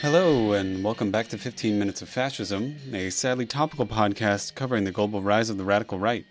Hello, and welcome back to 15 Minutes of Fascism, a sadly topical podcast covering the global rise of the radical right.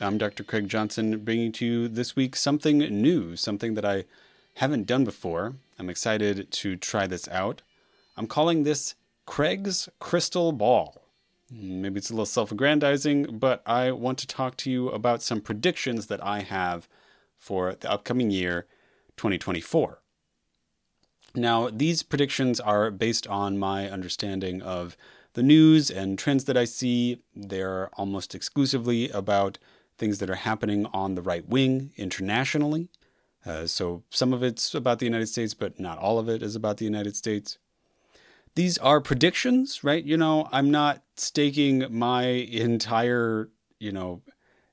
I'm Dr. Craig Johnson, bringing to you this week something new, something that I haven't done before. I'm excited to try this out. I'm calling this Craig's Crystal Ball. Maybe it's a little self aggrandizing, but I want to talk to you about some predictions that I have for the upcoming year, 2024. Now, these predictions are based on my understanding of the news and trends that I see. They're almost exclusively about things that are happening on the right wing internationally. Uh, so some of it's about the United States, but not all of it is about the United States. These are predictions, right? You know, I'm not staking my entire, you know,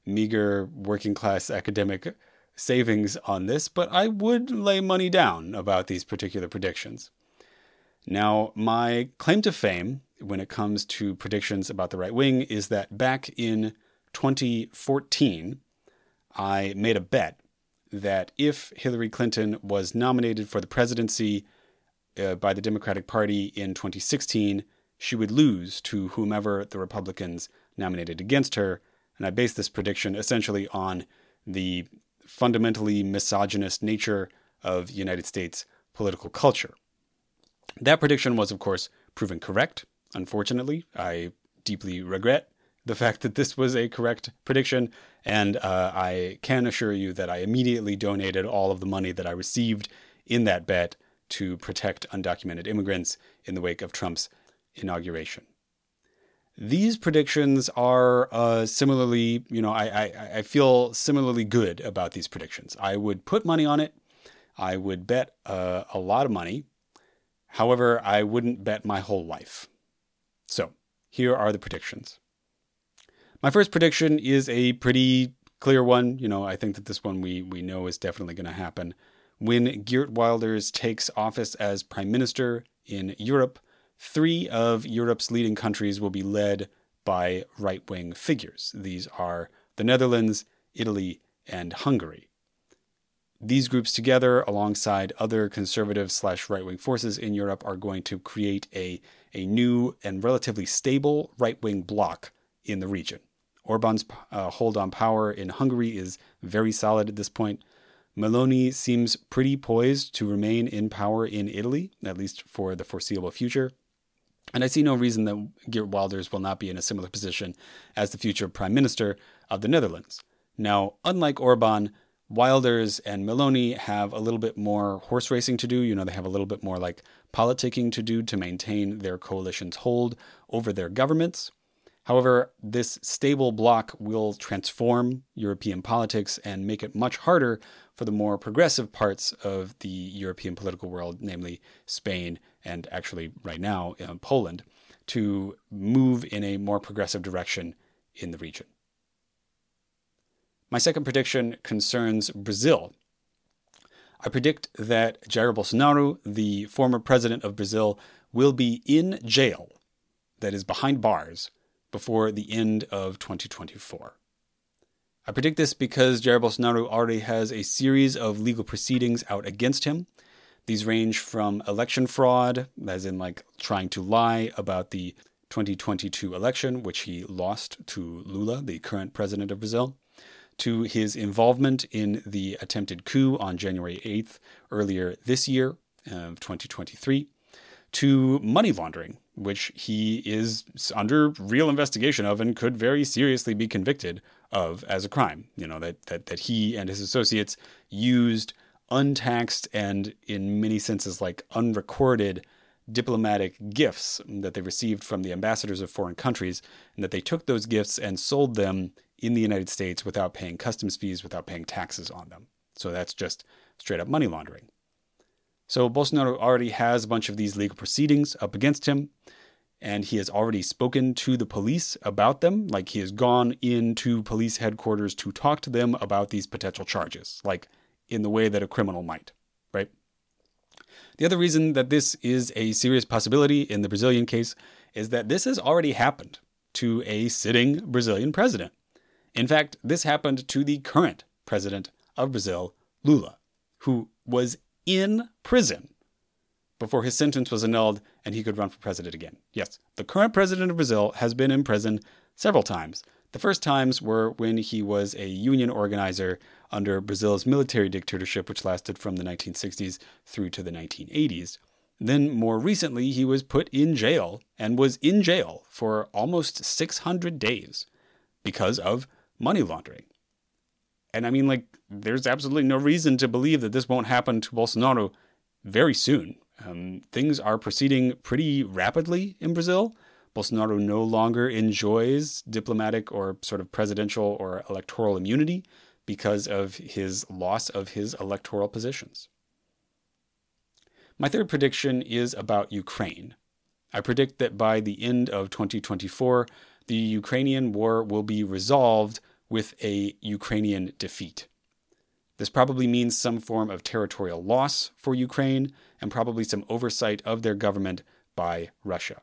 meager working class academic savings on this, but I would lay money down about these particular predictions. Now, my claim to fame when it comes to predictions about the right wing is that back in 2014, I made a bet that if Hillary Clinton was nominated for the presidency uh, by the Democratic Party in 2016, she would lose to whomever the Republicans nominated against her. And I based this prediction essentially on the fundamentally misogynist nature of United States political culture. That prediction was, of course, proven correct. Unfortunately, I deeply regret the fact that this was a correct prediction, and uh, I can assure you that I immediately donated all of the money that I received in that bet to protect undocumented immigrants in the wake of Trump's inauguration. These predictions are uh, similarly, you know, I, I, I feel similarly good about these predictions. I would put money on it. I would bet uh, a lot of money. However, I wouldn't bet my whole life. So here are the predictions. My first prediction is a pretty clear one. You know, I think that this one we, we know is definitely going to happen. When Geert Wilders takes office as prime minister in Europe, Three of Europe's leading countries will be led by right wing figures. These are the Netherlands, Italy, and Hungary. These groups together, alongside other conservative slash right wing forces in Europe, are going to create a, a new and relatively stable right wing bloc in the region. Orban's uh, hold on power in Hungary is very solid at this point. Meloni seems pretty poised to remain in power in Italy, at least for the foreseeable future. And I see no reason that Geert Wilders will not be in a similar position as the future prime minister of the Netherlands. Now, unlike Orban, Wilders and Meloni have a little bit more horse racing to do. You know, they have a little bit more like politicking to do to maintain their coalition's hold over their governments. However, this stable bloc will transform European politics and make it much harder for the more progressive parts of the European political world, namely Spain and actually right now in Poland, to move in a more progressive direction in the region. My second prediction concerns Brazil. I predict that Jair Bolsonaro, the former president of Brazil, will be in jail, that is, behind bars, before the end of 2024. I predict this because Jair Bolsonaro already has a series of legal proceedings out against him. These range from election fraud, as in like trying to lie about the 2022 election, which he lost to Lula, the current president of Brazil, to his involvement in the attempted coup on January 8th earlier this year of 2023, to money laundering, which he is under real investigation of and could very seriously be convicted of as a crime. You know, that, that, that he and his associates used untaxed and, in many senses, like unrecorded diplomatic gifts that they received from the ambassadors of foreign countries, and that they took those gifts and sold them in the United States without paying customs fees, without paying taxes on them. So that's just straight up money laundering. So Bolsonaro already has a bunch of these legal proceedings up against him, and he has already spoken to the police about them. Like he has gone into police headquarters to talk to them about these potential charges, like in the way that a criminal might, right? The other reason that this is a serious possibility in the Brazilian case is that this has already happened to a sitting Brazilian president. In fact, this happened to the current president of Brazil, Lula, who was in prison before his sentence was annulled and he could run for president again. Yes, the current president of Brazil has been in prison several times. The first times were when he was a union organizer under Brazil's military dictatorship, which lasted from the 1960s through to the 1980s. Then, more recently, he was put in jail and was in jail for almost 600 days because of money laundering. And I mean, like, there's absolutely no reason to believe that this won't happen to Bolsonaro very soon. Um, things are proceeding pretty rapidly in Brazil. Bolsonaro no longer enjoys diplomatic or sort of presidential or electoral immunity because of his loss of his electoral positions. My third prediction is about Ukraine. I predict that by the end of 2024, the Ukrainian war will be resolved with a Ukrainian defeat. This probably means some form of territorial loss for Ukraine and probably some oversight of their government by Russia.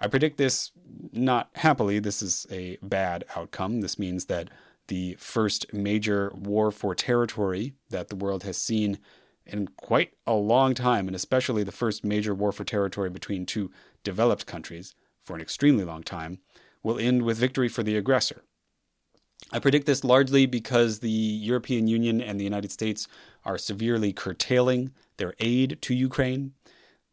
I predict this not happily. This is a bad outcome. This means that the first major war for territory that the world has seen in quite a long time, and especially the first major war for territory between two developed countries for an extremely long time, will end with victory for the aggressor. I predict this largely because the European Union and the United States are severely curtailing their aid to Ukraine.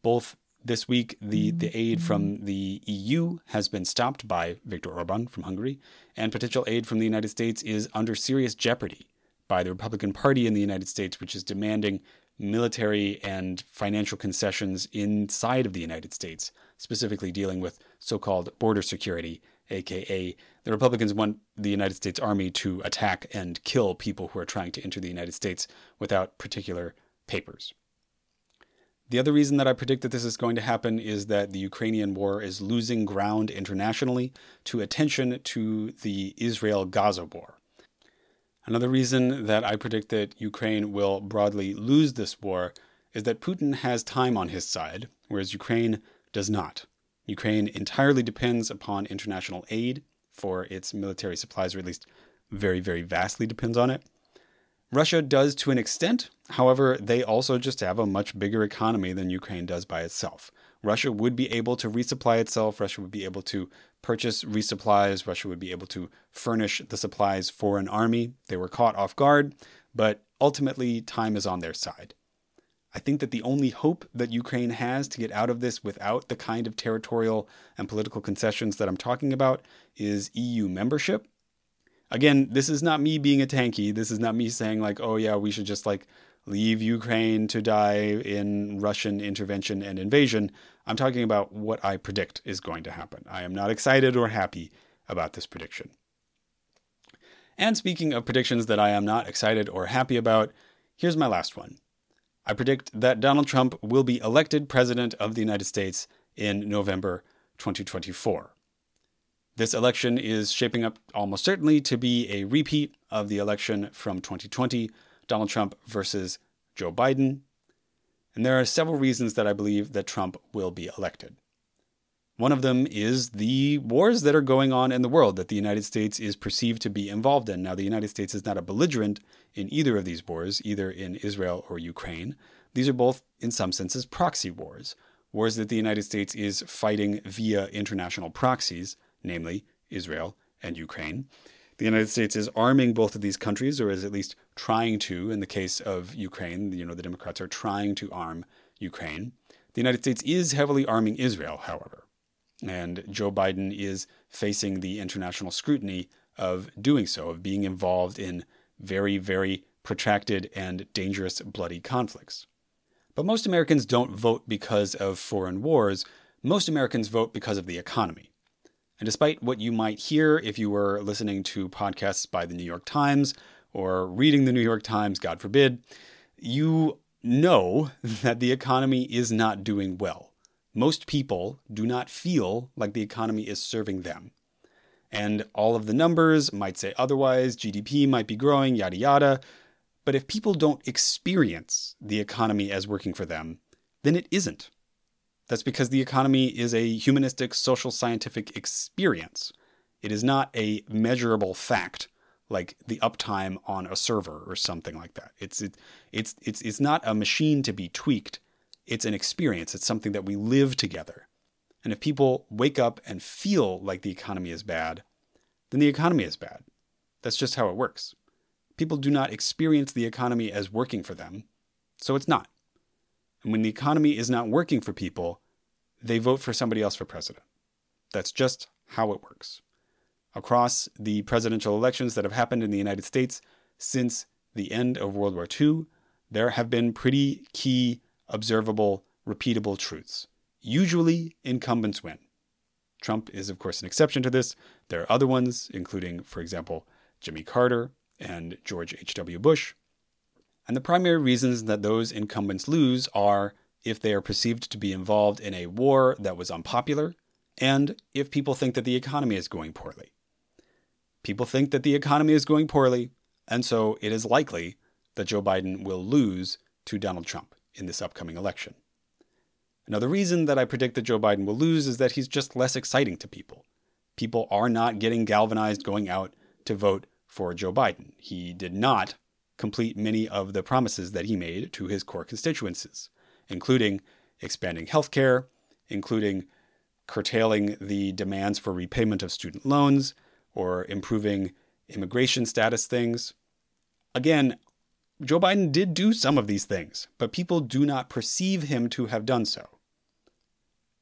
Both this week, the, the aid from mm-hmm. the EU has been stopped by Viktor Orban from Hungary, and potential aid from the United States is under serious jeopardy by the Republican Party in the United States, which is demanding military and financial concessions inside of the United States, specifically dealing with so called border security, aka the Republicans want the United States Army to attack and kill people who are trying to enter the United States without particular papers. The other reason that I predict that this is going to happen is that the Ukrainian war is losing ground internationally to attention to the Israel Gaza war. Another reason that I predict that Ukraine will broadly lose this war is that Putin has time on his side, whereas Ukraine does not. Ukraine entirely depends upon international aid for its military supplies, or at least very, very vastly depends on it. Russia does to an extent. However, they also just have a much bigger economy than Ukraine does by itself. Russia would be able to resupply itself. Russia would be able to purchase resupplies. Russia would be able to furnish the supplies for an army. They were caught off guard, but ultimately, time is on their side. I think that the only hope that Ukraine has to get out of this without the kind of territorial and political concessions that I'm talking about is EU membership. Again, this is not me being a tankie. This is not me saying, like, oh, yeah, we should just like leave Ukraine to die in Russian intervention and invasion. I'm talking about what I predict is going to happen. I am not excited or happy about this prediction. And speaking of predictions that I am not excited or happy about, here's my last one. I predict that Donald Trump will be elected President of the United States in November 2024. This election is shaping up almost certainly to be a repeat of the election from 2020 Donald Trump versus Joe Biden. And there are several reasons that I believe that Trump will be elected. One of them is the wars that are going on in the world that the United States is perceived to be involved in. Now, the United States is not a belligerent in either of these wars, either in Israel or Ukraine. These are both, in some senses, proxy wars, wars that the United States is fighting via international proxies, namely Israel and Ukraine. The United States is arming both of these countries, or is at least trying to. In the case of Ukraine, you know, the Democrats are trying to arm Ukraine. The United States is heavily arming Israel, however. And Joe Biden is facing the international scrutiny of doing so, of being involved in very, very protracted and dangerous bloody conflicts. But most Americans don't vote because of foreign wars. Most Americans vote because of the economy. And despite what you might hear if you were listening to podcasts by the New York Times or reading the New York Times, God forbid, you know that the economy is not doing well. Most people do not feel like the economy is serving them. And all of the numbers might say otherwise, GDP might be growing, yada yada. But if people don't experience the economy as working for them, then it isn't. That's because the economy is a humanistic, social, scientific experience. It is not a measurable fact like the uptime on a server or something like that. It's it, it's it's it's not a machine to be tweaked. It's an experience, it's something that we live together. And if people wake up and feel like the economy is bad, then the economy is bad. That's just how it works. People do not experience the economy as working for them, so it's not. And when the economy is not working for people, they vote for somebody else for president. That's just how it works. Across the presidential elections that have happened in the United States since the end of World War II, there have been pretty key, observable, repeatable truths. Usually, incumbents win. Trump is, of course, an exception to this. There are other ones, including, for example, Jimmy Carter and George H.W. Bush. And the primary reasons that those incumbents lose are if they are perceived to be involved in a war that was unpopular, and if people think that the economy is going poorly. People think that the economy is going poorly, and so it is likely that Joe Biden will lose to Donald Trump in this upcoming election. Another reason that I predict that Joe Biden will lose is that he's just less exciting to people. People are not getting galvanized going out to vote for Joe Biden. He did not complete many of the promises that he made to his core constituencies, including expanding health care, including curtailing the demands for repayment of student loans or improving immigration status things. Again, Joe Biden did do some of these things, but people do not perceive him to have done so.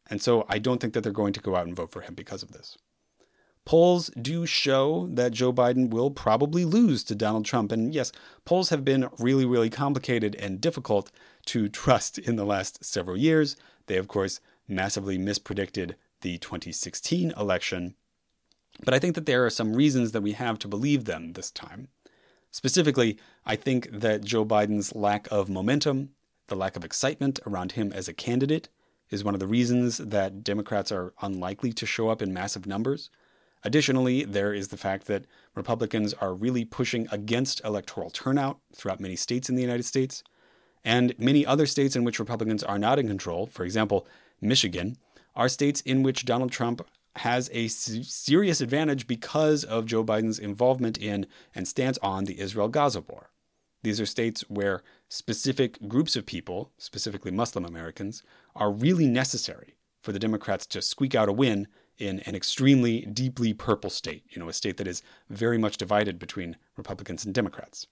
And so I don't think that they're going to go out and vote for him because of this. Polls do show that Joe Biden will probably lose to Donald Trump. And yes, polls have been really, really complicated and difficult to trust in the last several years. They, of course, massively mispredicted the 2016 election. But I think that there are some reasons that we have to believe them this time. Specifically, I think that Joe Biden's lack of momentum, the lack of excitement around him as a candidate, is one of the reasons that Democrats are unlikely to show up in massive numbers. Additionally, there is the fact that Republicans are really pushing against electoral turnout throughout many states in the United States, and many other states in which Republicans are not in control, for example, Michigan, are states in which Donald Trump has a serious advantage because of Joe Biden's involvement in and stance on the Israel Gaza war. These are states where specific groups of people, specifically Muslim Americans, are really necessary for the Democrats to squeak out a win in an extremely deeply purple state, you know, a state that is very much divided between Republicans and Democrats.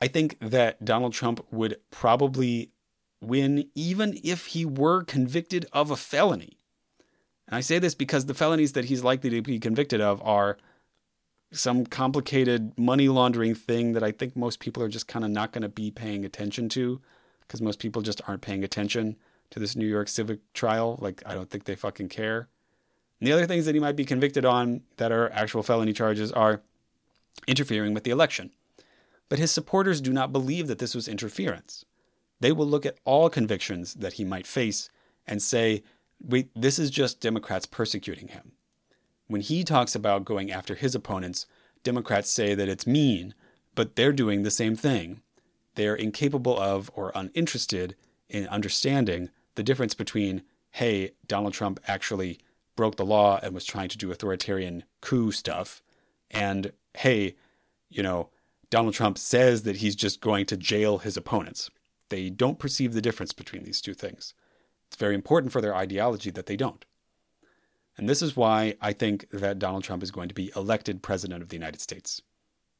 I think that Donald Trump would probably win even if he were convicted of a felony. And I say this because the felonies that he's likely to be convicted of are some complicated money laundering thing that I think most people are just kind of not going to be paying attention to because most people just aren't paying attention to this New York civic trial. Like, I don't think they fucking care. And the other things that he might be convicted on that are actual felony charges are interfering with the election. But his supporters do not believe that this was interference. They will look at all convictions that he might face and say, wait, this is just Democrats persecuting him. When he talks about going after his opponents, Democrats say that it's mean, but they're doing the same thing. They're incapable of or uninterested in understanding the difference between, hey, Donald Trump actually broke the law and was trying to do authoritarian coup stuff, and hey, you know, Donald Trump says that he's just going to jail his opponents. They don't perceive the difference between these two things. It's very important for their ideology that they don't. And this is why I think that Donald Trump is going to be elected president of the United States.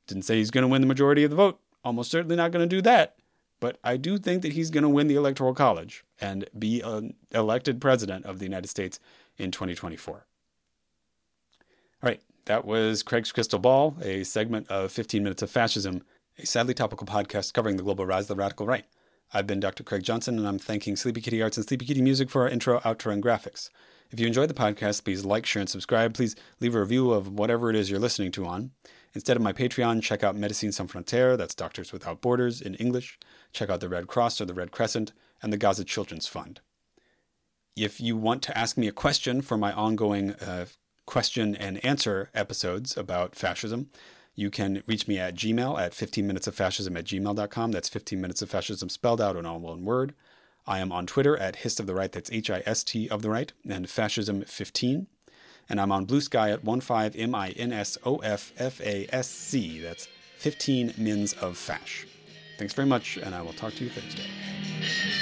Didn't say he's going to win the majority of the vote. Almost certainly not going to do that. But I do think that he's going to win the Electoral College and be an elected president of the United States in 2024. All right, that was Craig's Crystal Ball, a segment of 15 Minutes of Fascism, a sadly topical podcast covering the global rise of the radical right. I've been Dr. Craig Johnson, and I'm thanking Sleepy Kitty Arts and Sleepy Kitty Music for our intro, outro, and graphics. If you enjoyed the podcast, please like, share, and subscribe. Please leave a review of whatever it is you're listening to on. Instead of my Patreon, check out Médecins Sans Frontières, that's Doctors Without Borders in English. Check out the Red Cross or the Red Crescent and the Gaza Children's Fund. If you want to ask me a question for my ongoing uh, question and answer episodes about fascism, you can reach me at gmail at 15 minutes of fascism at gmail.com. That's 15 minutes of fascism spelled out in all one word. I am on Twitter at Hist of the Right, that's H I S T of the Right, and Fascism15 and I'm on Blue Sky at 15MINSOFFASC. That's 15 mins of fash. Thanks very much, and I will talk to you Thursday.